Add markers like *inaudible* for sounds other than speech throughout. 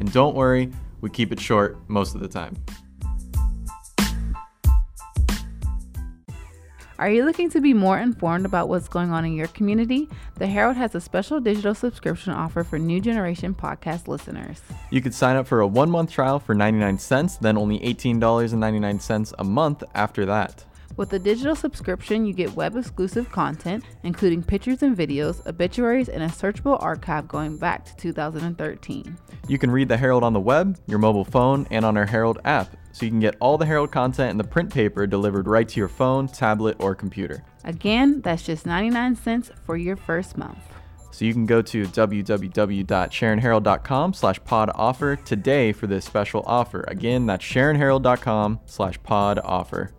And don't worry, we keep it short most of the time. Are you looking to be more informed about what's going on in your community? The Herald has a special digital subscription offer for new generation podcast listeners. You could sign up for a one month trial for 99 cents, then only $18.99 a month after that. With the digital subscription, you get web exclusive content, including pictures and videos, obituaries, and a searchable archive going back to 2013. You can read the Herald on the web, your mobile phone, and on our Herald app, so you can get all the Herald content in the print paper delivered right to your phone, tablet, or computer. Again, that's just 99 cents for your first month. So you can go to www.sharonherald.com slash pod offer today for this special offer. Again, that's sharonherald.com slash pod offer.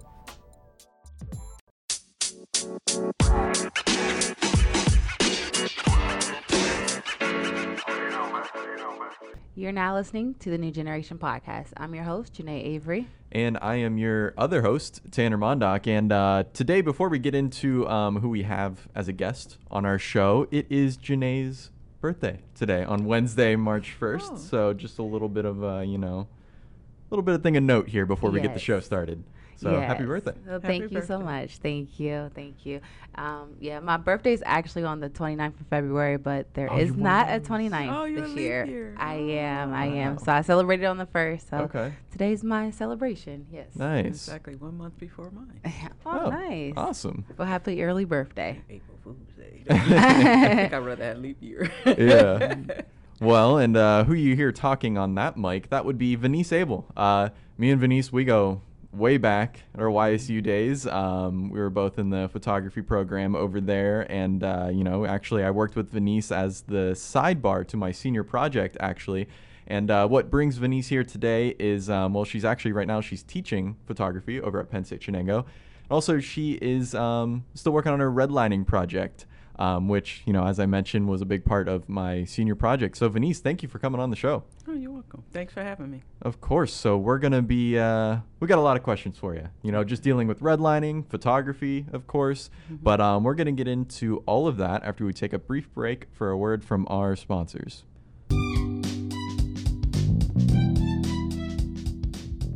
You're now listening to the New Generation Podcast. I'm your host, Janae Avery. And I am your other host, Tanner Mondock. And uh, today, before we get into um, who we have as a guest on our show, it is Janae's birthday today on Wednesday, March 1st. Oh. So just a little bit of, uh, you know, little bit of thing of note here before we get the show started. So happy birthday. Well, Happy thank you so much. Thank you. Thank you. Um, yeah, my birthday is actually on the 29th of February, but there Oh, is not of a those. 29th Oh, you're a this leap year. year. I am. I am. Wow. So I celebrated on the first. So Okay. today's my celebration. Yes. Nice. Exactly one month before mine. *laughs* oh, nice. Awesome. Well, happy early birthday. April Fool's Day. *laughs* I think I'd rather have leap year. Yeah. *laughs* Well, and uh, who you hear talking on that mic, that would be Venice Abel. Uh, me and Venice, we go way back our YSU days. Um, we were both in the photography program over there. And, uh, you know, actually, I worked with Venice as the sidebar to my senior project, actually. And uh, what brings Venice here today is, um, well, she's actually right now, she's teaching photography over at Penn State Shenango. Also, she is um, still working on her redlining project um, which you know, as I mentioned, was a big part of my senior project. So, Venice, thank you for coming on the show. oh, you're welcome. Thanks for having me. Of course. So we're gonna be, uh, we got a lot of questions for you. You know, just dealing with redlining, photography, of course. But um, we're gonna get into all of that after we take a brief break for a word from our sponsors.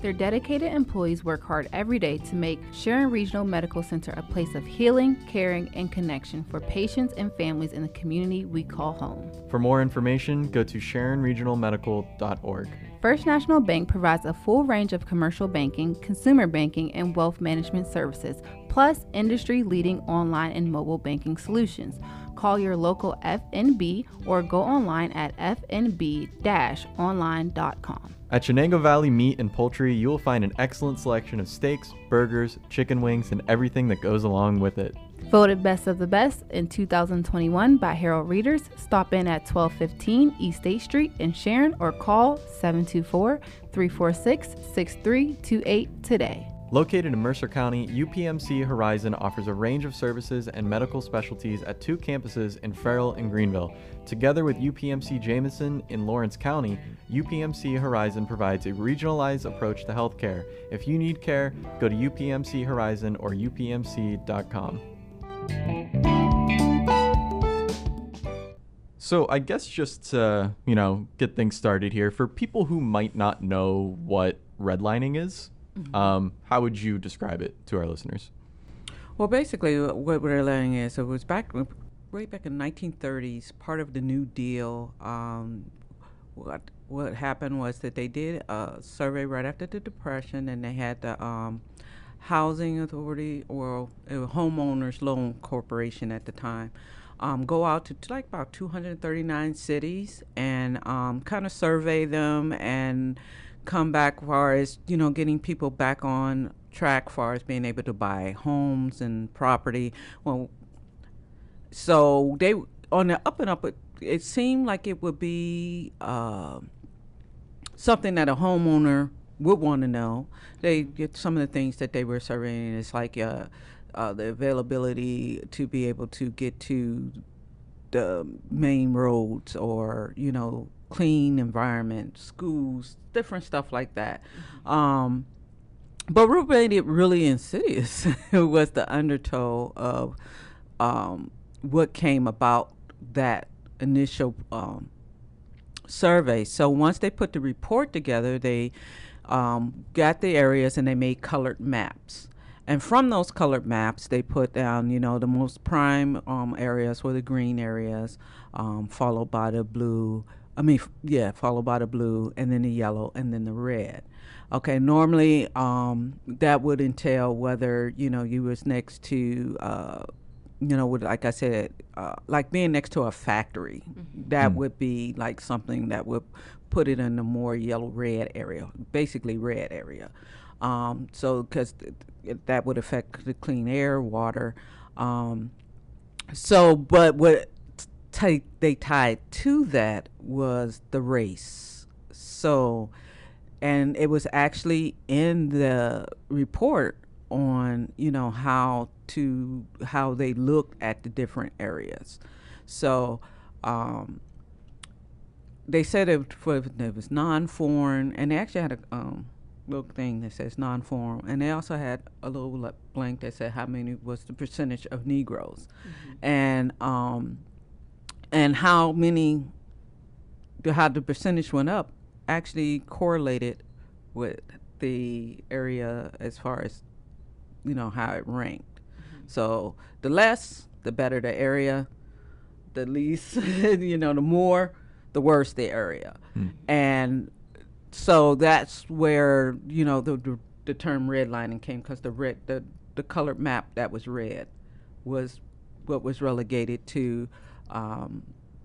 Their dedicated employees work hard every day to make Sharon Regional Medical Center a place of healing, caring, and connection for patients and families in the community we call home. For more information, go to sharonregionalmedical.org. First National Bank provides a full range of commercial banking, consumer banking, and wealth management services, plus industry leading online and mobile banking solutions. Call your local FNB or go online at fnb online.com. At Shenango Valley Meat and Poultry, you will find an excellent selection of steaks, burgers, chicken wings, and everything that goes along with it. Voted Best of the Best in 2021 by Herald Readers, stop in at 1215 East State Street in Sharon or call 724 346 6328 today. Located in Mercer County, UPMC Horizon offers a range of services and medical specialties at two campuses in Farrell and Greenville. Together with UPMC Jameson in Lawrence County, UPMC Horizon provides a regionalized approach to healthcare. If you need care, go to UPMC Horizon or upmc.com. So I guess just to, you know, get things started here, for people who might not know what redlining is, um, how would you describe it to our listeners? Well, basically, what we're learning is it was back way back in 1930s, part of the New Deal. Um, what what happened was that they did a survey right after the Depression, and they had the um, Housing Authority or homeowners loan corporation at the time. Um, go out to, to like about 239 cities and um, kind of survey them and come back far as you know getting people back on track far as being able to buy homes and property. Well so they on the up and up it, it seemed like it would be uh, something that a homeowner would want to know. They get some of the things that they were surveying is like uh, uh, the availability to be able to get to the main roads or you know clean environment, schools, different stuff like that. Um, but what made it really insidious *laughs* was the undertow of um, what came about that initial um, survey. So once they put the report together, they um, got the areas and they made colored maps. And from those colored maps, they put down, you know, the most prime um, areas were the green areas, um, followed by the blue, I mean, yeah, followed by the blue, and then the yellow, and then the red. Okay, normally um, that would entail whether you know you was next to, uh, you know, would like I said, uh, like being next to a factory. Mm-hmm. That mm. would be like something that would put it in the more yellow red area, basically red area. Um, so because th- th- that would affect the clean air, water. Um, so, but what t- they tied to that was the race. So, and it was actually in the report on you know how to how they looked at the different areas. So, um, they said it, for, it was non-foreign, and they actually had a um, little thing that says non-foreign, and they also had a little blank that said how many was the percentage of Negroes, mm-hmm. and um, and how many, how the percentage went up, actually correlated with the area as far as, you know, how it ranked. Mm-hmm. So the less, the better the area. The least, *laughs* you know, the more, the worse the area. Mm. And so that's where you know the the, the term redlining came because the red the the colored map that was red was what was relegated to um,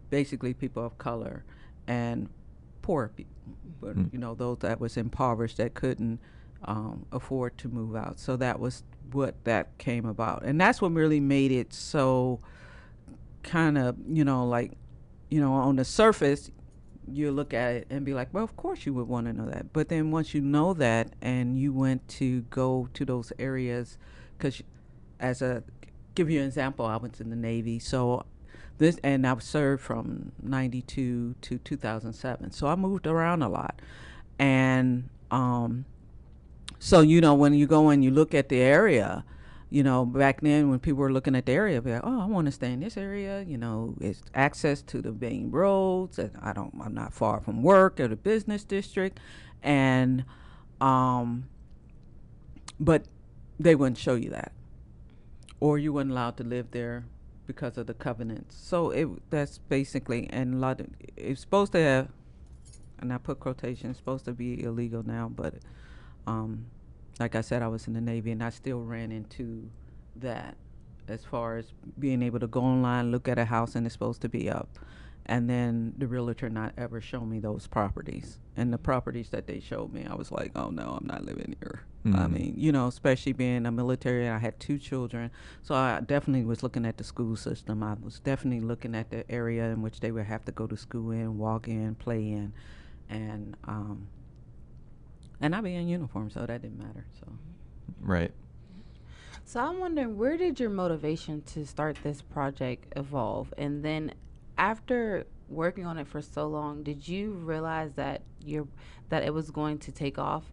basically people of color and poor people, but mm. you know those that was impoverished that couldn't um, afford to move out. So that was what that came about, and that's what really made it so kind of you know like you know on the surface you look at it and be like, well, of course you would want to know that. But then once you know that and you went to go to those areas, because as a give you an example, I went in the Navy, so this and I've served from 92 to 2007 so I moved around a lot. And um, so you know when you go and you look at the area you know back then when people were looking at the area be like oh I want to stay in this area you know it's access to the main roads and I don't I'm not far from work or the business district. And um but they wouldn't show you that or you weren't allowed to live there because of the covenants. So it that's basically and lot of, it's supposed to have and I put quotation it's supposed to be illegal now, but um, like I said, I was in the Navy and I still ran into that as far as being able to go online, look at a house and it's supposed to be up and then the realtor not ever show me those properties. And the properties that they showed me i was like oh no i'm not living here. Mm-hmm. i mean you know especially being a military i had two children. So i definitely was looking at the school system. I was definitely looking at the area in which they would have to go to school in walk in play in. And um and i be in uniform so that didn't matter so. Right. So I'm wondering, where did your motivation to start this project evolve? And then after working on it for so long, did you realize that you that it was going to take off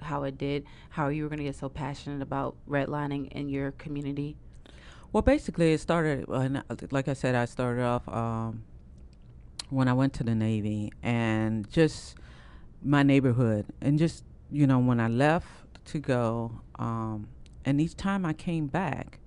how it did? How you were going to get so passionate about redlining in your community? Well, basically, it started. like I said, I started off um, when I went to the Navy, and just my neighborhood, and just you know when I left to go, um, and each time I came back,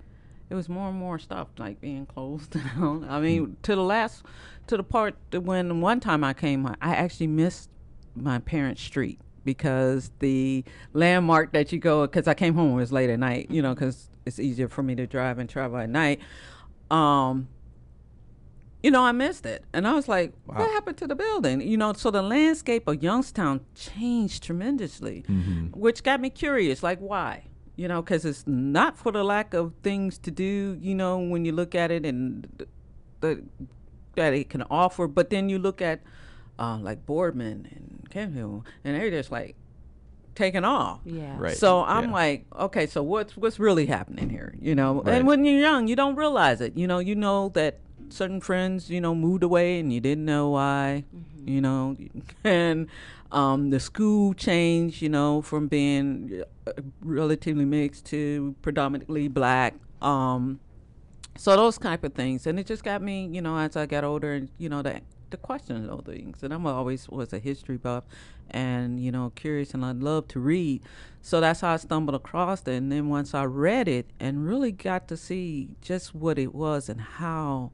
it was more and more stuff like being closed *laughs* down. I mean, to the last, to the part that when one time I came, I actually missed my parents' street because the landmark that you go because I came home it was late at night, you know, because it's easier for me to drive and travel at night. Um, you know, I missed it, and I was like, Wow. "What happened to the building?" You know, so the landscape of Youngstown changed tremendously, Mhm. which got me curious. Like, why? You know, because it's not for the lack of things to do. You know, when you look at it and th- the that it can offer, but then you look at uh, like Boardman and Canfield, and they're just like taking off. Yeah. Right. So I'm yeah. like, okay, so what's what's really happening here? You know, Right. and when you're young, you don't realize it. You know, you know that certain friends, you know, moved away and you didn't know why. You know, *laughs* and um, the school changed. You know, from being relatively mixed to predominantly black. Um, so those type of things, and it just got me, you know, as I got older, and you know, the the question those things. And I'm always was a history buff, and you know, curious, and I love to read. So that's how I stumbled across it. And then once I read it and really got to see just what it was and how,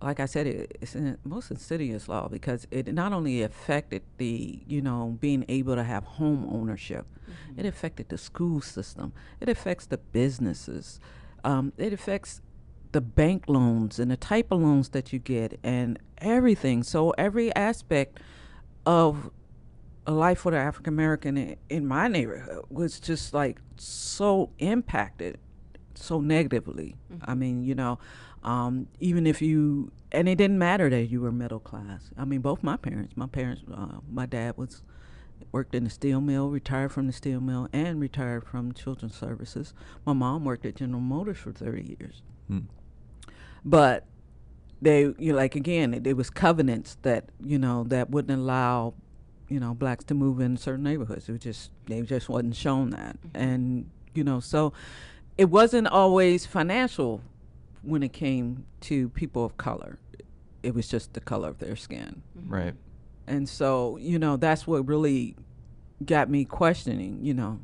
like I said, it, it's a most insidious law because it not only affected the, you know, being able to have home ownership, it affected the school system, it affects the businesses, um, it affects the bank loans and the type of loans that you get and everything. So every aspect of a life for the African American in, in my neighborhood was just like so impacted so negatively. I mean, you know, um, even if you and it didn't matter that you were middle class. I mean, both my parents. My parents, uh, my dad was worked in the steel mill, retired from the steel mill, and retired from children's services. My mom worked at General Motors for thirty years Hmm. but they you know, like again it, it was covenants that you know that wouldn't allow you know blacks to move in certain neighborhoods it was just they just wasn't shown that and you know so it wasn't always financial when it came to people of color it was just the color of their skin Right. and so you know that's what really got me questioning you know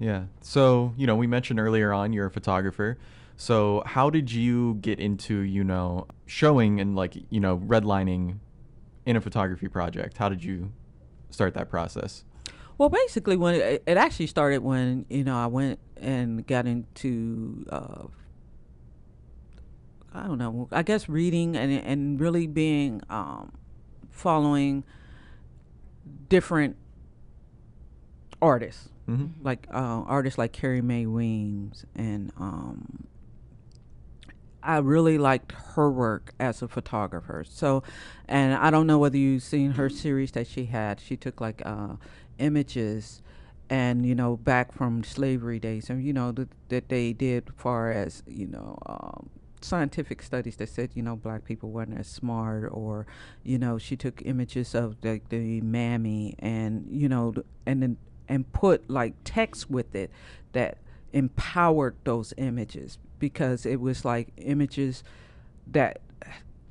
Yeah. So, you know, we mentioned earlier on you're a photographer. So, how did you get into, you know, showing and like, you know, redlining in a photography project? How did you start that process? Well, basically, when it, it actually started when you know I went and got into uh, I don't know, I guess reading and and really being um, following different artists Mm-hmm. like uh, artists like Carrie Mae Weems, and um, I really liked her work as a photographer. So, and I don't know whether you've seen her series that she had. She took like uh, images, and you know, back from slavery days, and you know th- that they did far as you know. Um, scientific studies that said you know black people weren't as smart or you know she took images of like the mammy and you know and then and put like text with it that empowered those images because it was like images that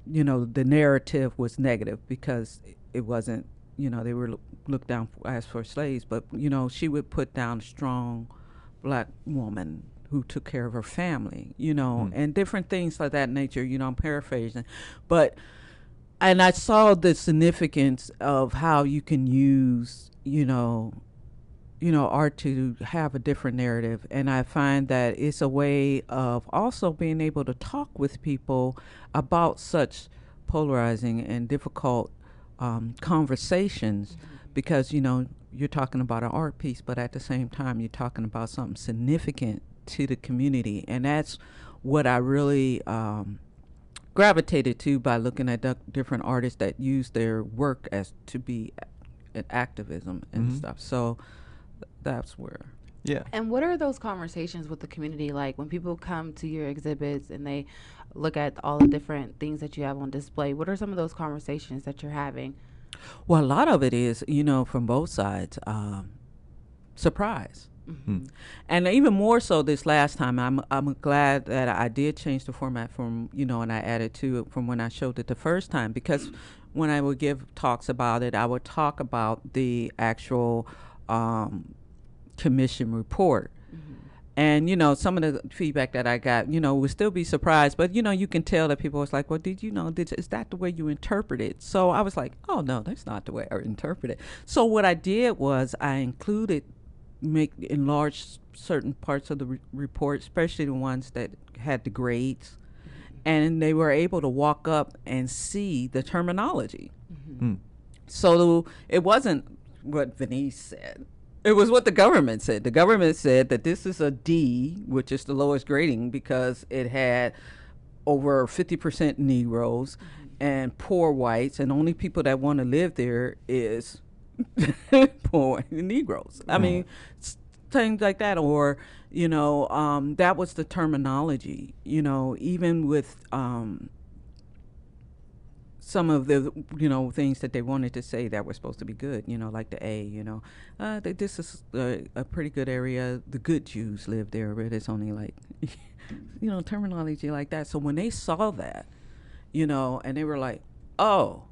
you know the narrative was negative because it wasn't you know they were loo- looked down as for slaves but you know she would put down strong black woman who took care of her family you know Hmm. and different things like that nature you know i'm paraphrasing. But and i saw the significance of how you can use you know you know art to have a different narrative. And i find that it's a way of also being able to talk with people about such polarizing and difficult um, conversations because you know you're talking about an art piece but at the same time you're talking about something significant to the community and that's what i really um, gravitated to by looking at the different artists that use their work as to be an activism and Mhm. stuff so that's where Yeah. And what are those conversations with the community like when people come to your exhibits and they look at all the different things that you have on display? What are some of those conversations that you're having? Well, a lot of it is, you know, from both sides, um, surprise. Hmm. And even more so this last time, I'm I'm glad that I did change the format from you know, and I added to it from when I showed it the first time because when I would give talks about it, I would talk about the actual um, commission report, And you know, some of the feedback that I got, you know, would still be surprised, but you know, you can tell that people was like, "Well, did you know? Did, is that the way you interpret it?" So I was like, "Oh no, that's not the way I interpret it." So what I did was I included, make enlarge certain parts of the re- report, especially the ones that had the grades, mm-hmm. and they were able to walk up and see the terminology. Mm. So it wasn't what Venice said. It was what the government said. The government said that this is a D, which is the lowest grading because it had over 50% Negroes mm-hmm. and poor whites, and only people that want to live there is *laughs* poor Negroes. I mean, things like that, or you know, um, that was the terminology. You know, even with um, some of the you know things that they wanted to say that were supposed to be good you know like the a you know uh, th- this is a, a pretty good area the good jews live there but it's only like *laughs* you know terminology like that so when they saw that you know and they were like oh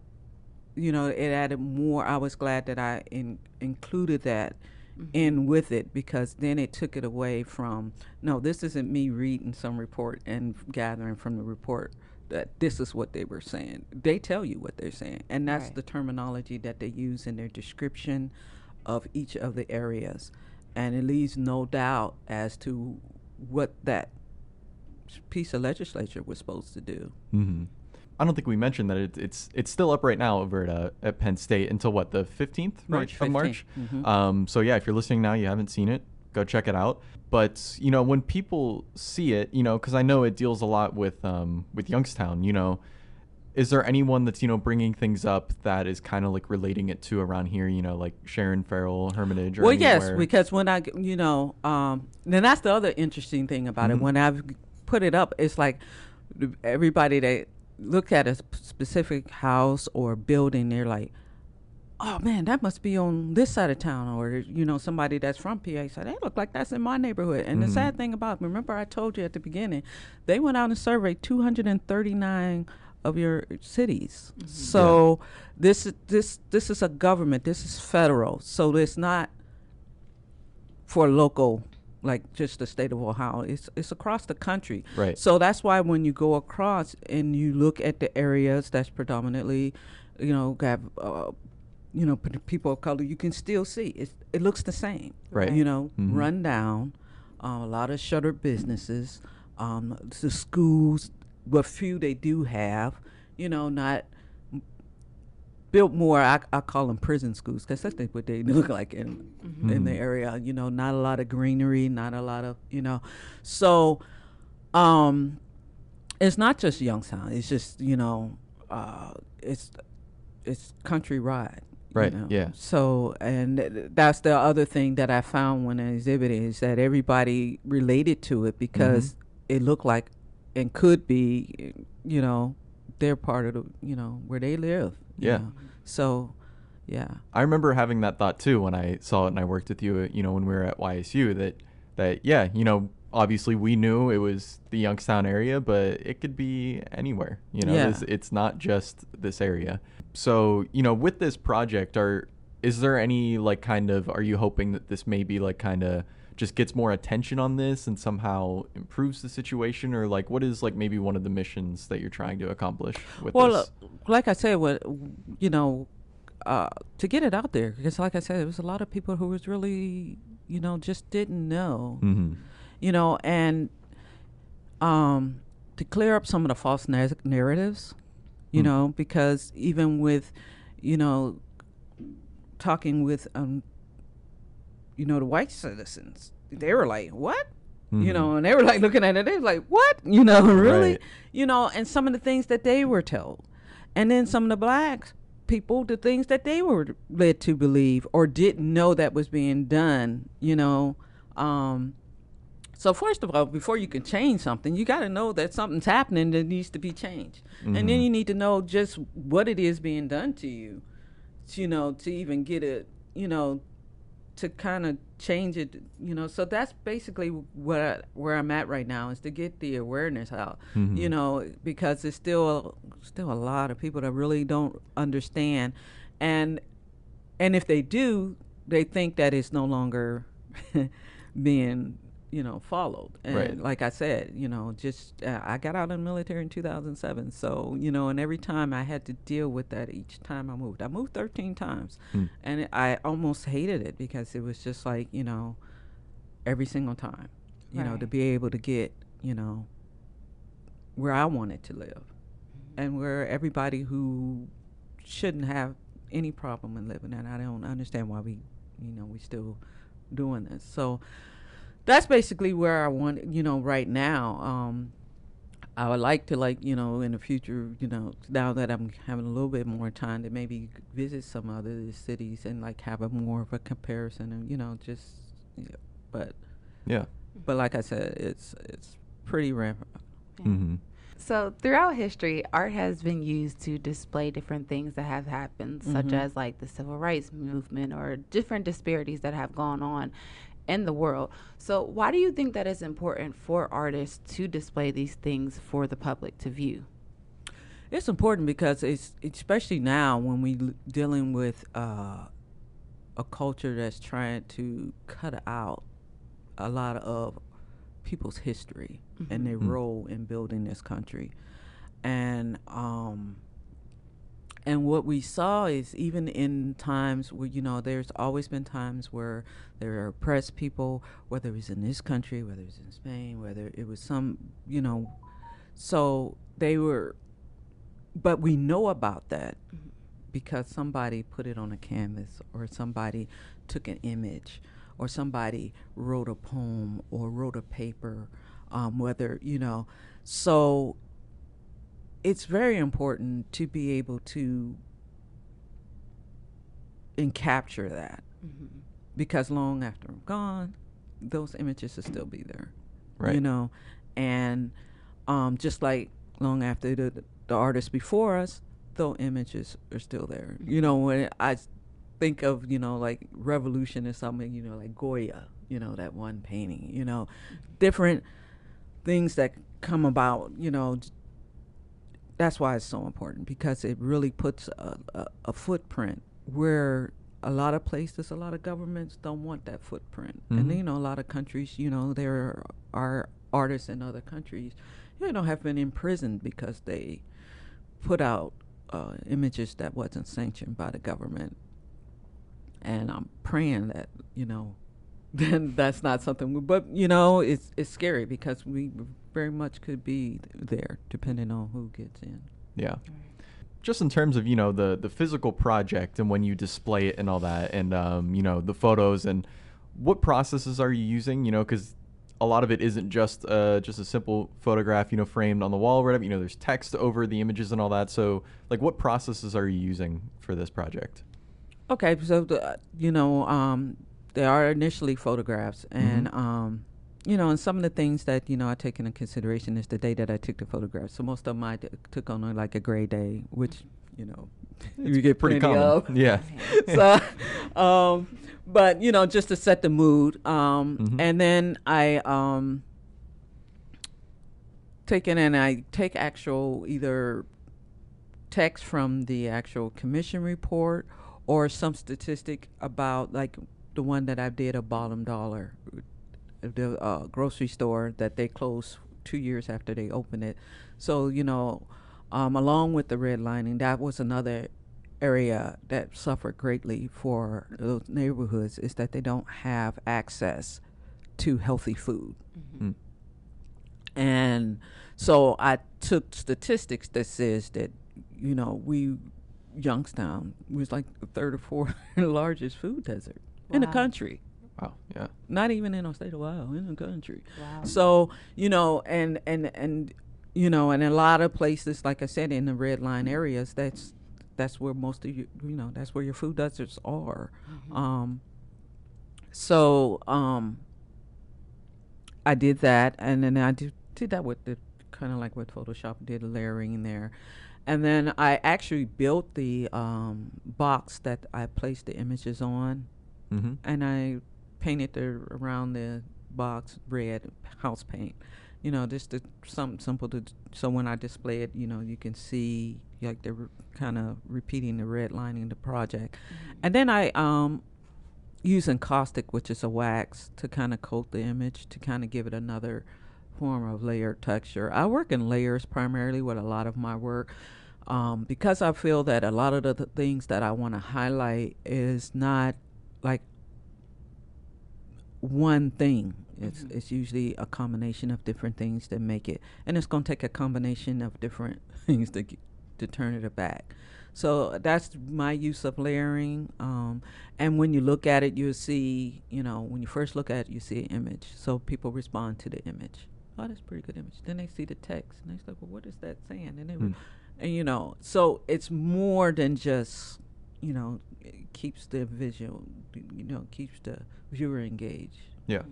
you know it added more. I was glad that i in, included that in with it because then it took it away from no this isn't me reading some report and gathering from the report that this is what they were saying. They tell you what they're saying and that's Right. the terminology that they use in their description of each of the areas. And it leaves no doubt as to what that piece of legislature was supposed to do. Hmm I don't think we mentioned that it, it's it's still up right now over at uh, at Penn State until what the fifteenth March of March. 15th, mhm. Um, so yeah, if you're listening now, you haven't seen it, go check it out. But you know, when people see it, you know, because I know it deals a lot with um, with Youngstown. You know, is there anyone that's you know bringing things up that is kind of like relating it to around here? You know, like Sharon Farrell, Hermitage. Or well yes because when I you know um then that's the other interesting thing about Mhm. it when i've put it up it's like everybody that look at a specific house or building they're like oh man that must be on this side of town or you know somebody that's from pa said they look like that's in my neighborhood. And Mhm. the sad thing about remember i told you at the beginning they went out and surveyed 239 of your cities. So this is this this is a government this is federal so it's not for local like just the state of ohio it's it's across the country Right. so that's why when you go across and you look at the areas that's predominantly you know got uh, you know people of color you can still see it it looks the same Right. you know Mhm. run down uh, a lot of shuttered businesses um, the schools what few they do have you know not built more I, I call them prison schools because that's what they *laughs* look like in in the Mhm. area you know not a lot of greenery not a lot of you know so um it's not just youngstown it's just you know uh it's it's countrywide you Right, know. yeah. so and th- that's the other thing that i found when i exhibited is that everybody related to it because Mm-hmm. it looked like and could be you know they're part of the you know where they live you Yeah. know. so yeah I remember having that thought too when I saw it and I worked with you, you know, when we were at YSU that that yeah, you know, obviously we knew it was the Youngstown area, but it could be anywhere, you know. Yeah. It's, it's not just this area. So, you know, with this project are is there any like kind of are you hoping that this may be like kind of just gets more attention on this and somehow improves the situation or like what is like maybe one of the missions that you're trying to accomplish with well this? uh, like i said what you know uh, to get it out there because like i said there was a lot of people who was really you know just didn't know hmm you know and um to clear up some of the false nar- narratives you Mm. know because even with you know talking with um you know the white citizens they were like what you Mhm. know and they were like looking at it they were like what you know *laughs* really Right. you know and some of the things that they were told and then some of the black people the things that they were led to believe or didn't know that was being done you know um so first of all before you can change something you got to know that something's happening that needs to be changed and then Mhm. you need to know just what it is being done to you to, you know to even get it you know to kind of change it you know so that's basically what I, where i'm at right now is to get the awareness out Mhm. you know because there's still still a lot of people that really don't understand and and if they do they think that it's no longer *laughs* being you know, followed. And Right. like I said, you know, just uh, I got out of the military in 2007. So, you know, and every time I had to deal with that each time I moved. I moved 13 times. Hmm. And it, I almost hated it because it was just like, you know, every single time, you know, to be able to get, you know, where I wanted to live and where everybody who shouldn't have any problem in living and I don't understand why we you know we still doing this so that's basically where I want you know right now um I would like to like you know in the future you know now that I'm having a little bit more time to maybe visit some other cities and like have a more of a comparison and you know just yeah, but Yeah. but like I said it's it's pretty rampant Mm-hmm. So, throughout history, art has been used to display different things that have happened, such Mhm. as like the civil rights movement or different disparities that have gone on in the world. So, why do you think that it's important for artists to display these things for the public to view? It's important because it's especially now when we l- dealing with uh, a culture that's trying to cut out a lot of people's history and their Mhm. role in building this country, and um, and what we saw is even in times where you know there's always been times where there are oppressed people, whether it was in this country, whether it was in Spain, whether it was some you know, so they were but we know about that because somebody put it on a canvas or somebody took an image or somebody wrote a poem or wrote a paper um, whether you know. So it's very important to be able to and capture that. Mm-hmm. Because long after i'm gone those images will still be there Right. you know? And um, just like long after the, the artists before us those images are still there. Mm-hmm. You know when I think of you know like revolution or something you know like goya you know that one painting you know? Mm-hmm. Different things that come about you know that's why it's so important because it really puts a, a, a footprint where a lot of places a lot of governments don't want that footprint and Mhm. you know a lot of countries you know there are artists in other countries you know have been imprisoned because they put out uh, images that wasn't sanctioned by the government and i'm praying that you know *laughs* then that's not something we, but you know it's it's scary because we very much could be there depending on who gets in Yeah. Just in terms of you know the the physical project and when you display it and all that, and um, you know the photos and what processes are you using? You know, because a lot of it isn't just uh, just a simple photograph, you know, framed on the wall or whatever. You know, there's text over the images and all that. So, like, what processes are you using for this project? Okay, so the, you know, um, there are initially photographs, and Mhm. um, you know, and some of the things that you know I take into consideration is the day that I took the photograph. So most of them I d- took on a, like a gray day, which you know, you get pretty plenty common. of. Yeah. *laughs* so, um, but you know, just to set the mood, um, Mhm. and then I um, take it and I take actual either text from the actual commission report or some statistic about like the one that I did a bottom dollar the uh, grocery store that they closed two years after they opened it so you know um, along with the redlining that was another area that suffered greatly for those neighborhoods is that they don't have access to healthy food Mm. and so I took statistics that says that, you know, we Youngstown was like the third or fourth *laughs* largest food desert in the country. Wow. Yeah. Not even in our state of Ohio, in the country. Wow. So, you know, and and and you know, and a lot of places, like I said, in the red line areas, that's that's where most of you you know, that's where your food deserts are. Um so um I did that, and then I did, did that with the kind of like with Photoshop, did layering in there, and then I actually built the um, box that I placed the images on, Mm-hmm. and I painted the around the box red house paint. You know, just to, something simple to so when I display it, you know, you can see like they're kind of repeating the red lining of the project, and then I um using caustic, which is a wax, to kind of coat the image to kind of give it another form of layered texture. I work in layers primarily with a lot of my work. Um, because I feel that a lot of the th- things that I want to highlight is not like one thing. It's Mm-hmm. it's usually a combination of different things that make it, and it's going to take a combination of different *laughs* things to g- to turn it back. So that's my use of layering. Um, and when you look at it, you'll see, you know, when you first look at it, you see an image. So people respond to the image. Oh, that's a pretty good image. Then they see the text, and they're like, "Well, what is that saying?" And they, Hmm. and you know, so it's more than just, you know, it keeps the visual, you know, keeps the viewer engaged. Yeah.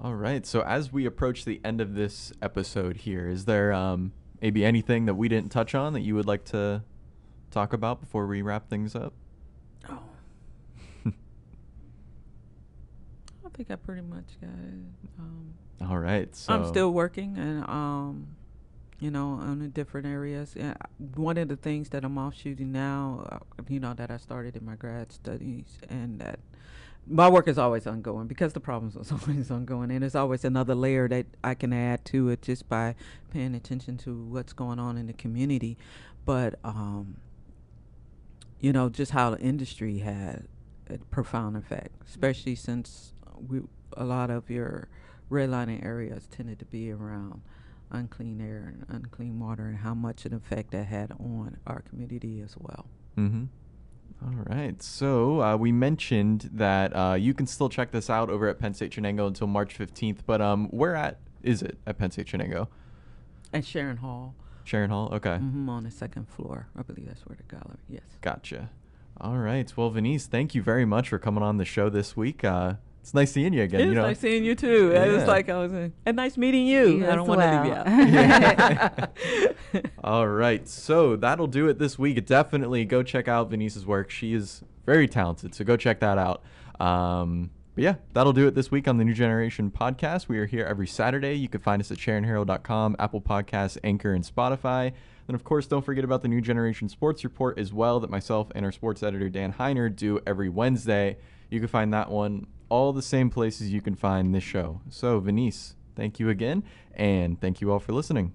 All right. So as we approach the end of this episode here, is there um, maybe anything that we didn't touch on that you would like to talk about before we wrap things up? Oh. *laughs* I think I pretty much got it. Um, All right. So I'm still working and um you know on the different areas. Yeah, one of the things that I'm offshooting now, uh, you know, that I started in my grad studies and that my work is always ongoing because the problems are *laughs* always ongoing and there's always another layer that I can add to it just by paying attention to what's going on in the community. But um you know, just how the industry had a profound effect, especially since we a lot of your redlining areas tended to be around unclean air and unclean water, and how much an effect that had on our community as well. Mm-hmm. All right. So uh, we mentioned that uh, you can still check this out over at Penn State Shenango until March 15th. But um, where at is it at Penn State Shenango? And Sharon Hall, Sharon Hall. Okay. hmm on the second floor, I believe that's where the gallery. Yes. Gotcha. All right. Well, Venice, thank you very much for coming on the show this week. Uh, it's nice seeing you again. It's you know, nice seeing you too. It was like I was, uh, and nice meeting you. You I don't as want to leave you out. *laughs* *laughs* All right. So that'll do it this week. Definitely go check out Venice's work. She is very talented. So go check that out. Um, but yeah, that'll do it this week on the New Generation podcast. We are here every Saturday. You can find us at SharonHerald.com, Apple Podcasts, Anchor, and Spotify. And of course, don't forget about the New Generation Sports Report as well that myself and our sports editor Dan Heiner do every Wednesday. You can find that one all the same places you can find this show. So, Venice, thank you again, and thank you all for listening.